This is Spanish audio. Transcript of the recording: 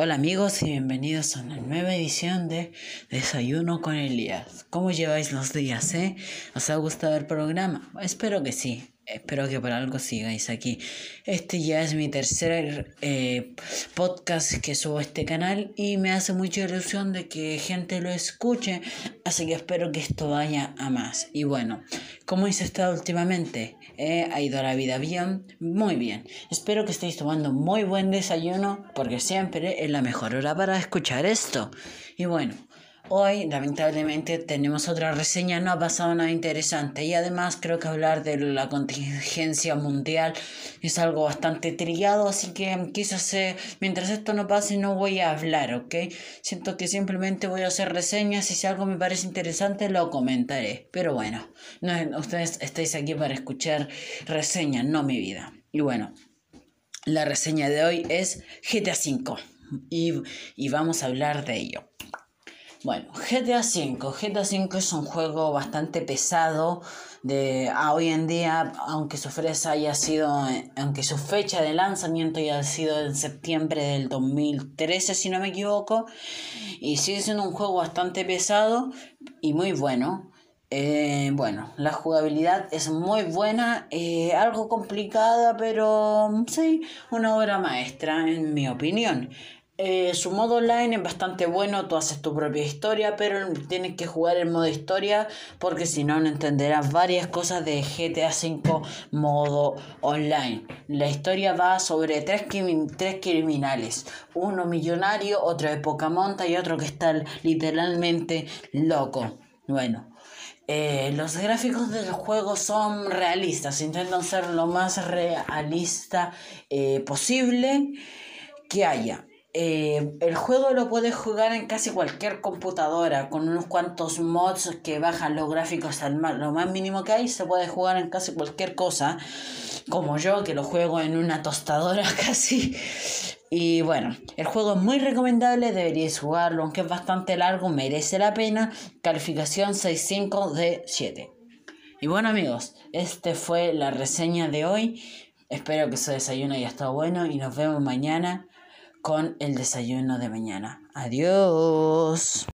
Hola amigos y bienvenidos a una nueva edición de Desayuno con Elías. ¿Cómo lleváis los días, eh? ¿Os ha gustado el programa? Espero que sí. Espero que por algo sigáis aquí. Este ya es mi tercer eh, podcast que subo a este canal y me hace mucha ilusión de que gente lo escuche. Así que espero que esto vaya a más. Y bueno, ¿cómo habéis estado últimamente? Eh, ¿Ha ido la vida bien? Muy bien. Espero que estéis tomando muy buen desayuno porque siempre es la mejor hora para escuchar esto. Y bueno. Hoy, lamentablemente, tenemos otra reseña, no ha pasado nada interesante y además creo que hablar de la contingencia mundial es algo bastante trillado, así que quizás eh, mientras esto no pase no voy a hablar, ¿ok? Siento que simplemente voy a hacer reseñas y si algo me parece interesante lo comentaré, pero bueno, no, ustedes estáis aquí para escuchar reseñas, no mi vida. Y bueno, la reseña de hoy es GTA V y, y vamos a hablar de ello. Bueno, GTA V. GTA V es un juego bastante pesado. De, hoy en día, aunque su haya sido, aunque su fecha de lanzamiento haya sido en septiembre del 2013, si no me equivoco, y sigue siendo un juego bastante pesado y muy bueno. Eh, bueno, la jugabilidad es muy buena, eh, algo complicada, pero sí, una obra maestra en mi opinión. Eh, su modo online es bastante bueno, tú haces tu propia historia, pero tienes que jugar el modo historia porque si no, no entenderás varias cosas de GTA V modo online. La historia va sobre tres, tres criminales, uno millonario, otro de poca monta y otro que está literalmente loco. Bueno, eh, los gráficos del juego son realistas, intentan ser lo más realista eh, posible que haya. Eh, el juego lo puedes jugar en casi cualquier computadora con unos cuantos mods que bajan los gráficos al más, lo más mínimo que hay se puede jugar en casi cualquier cosa como yo que lo juego en una tostadora casi. Y bueno el juego es muy recomendable deberíais jugarlo aunque es bastante largo merece la pena. Calificación 6.5 de 7 y bueno amigos este fue la reseña de hoy. Espero que su desayuno haya estado bueno y nos vemos mañana con el desayuno de mañana. Adiós.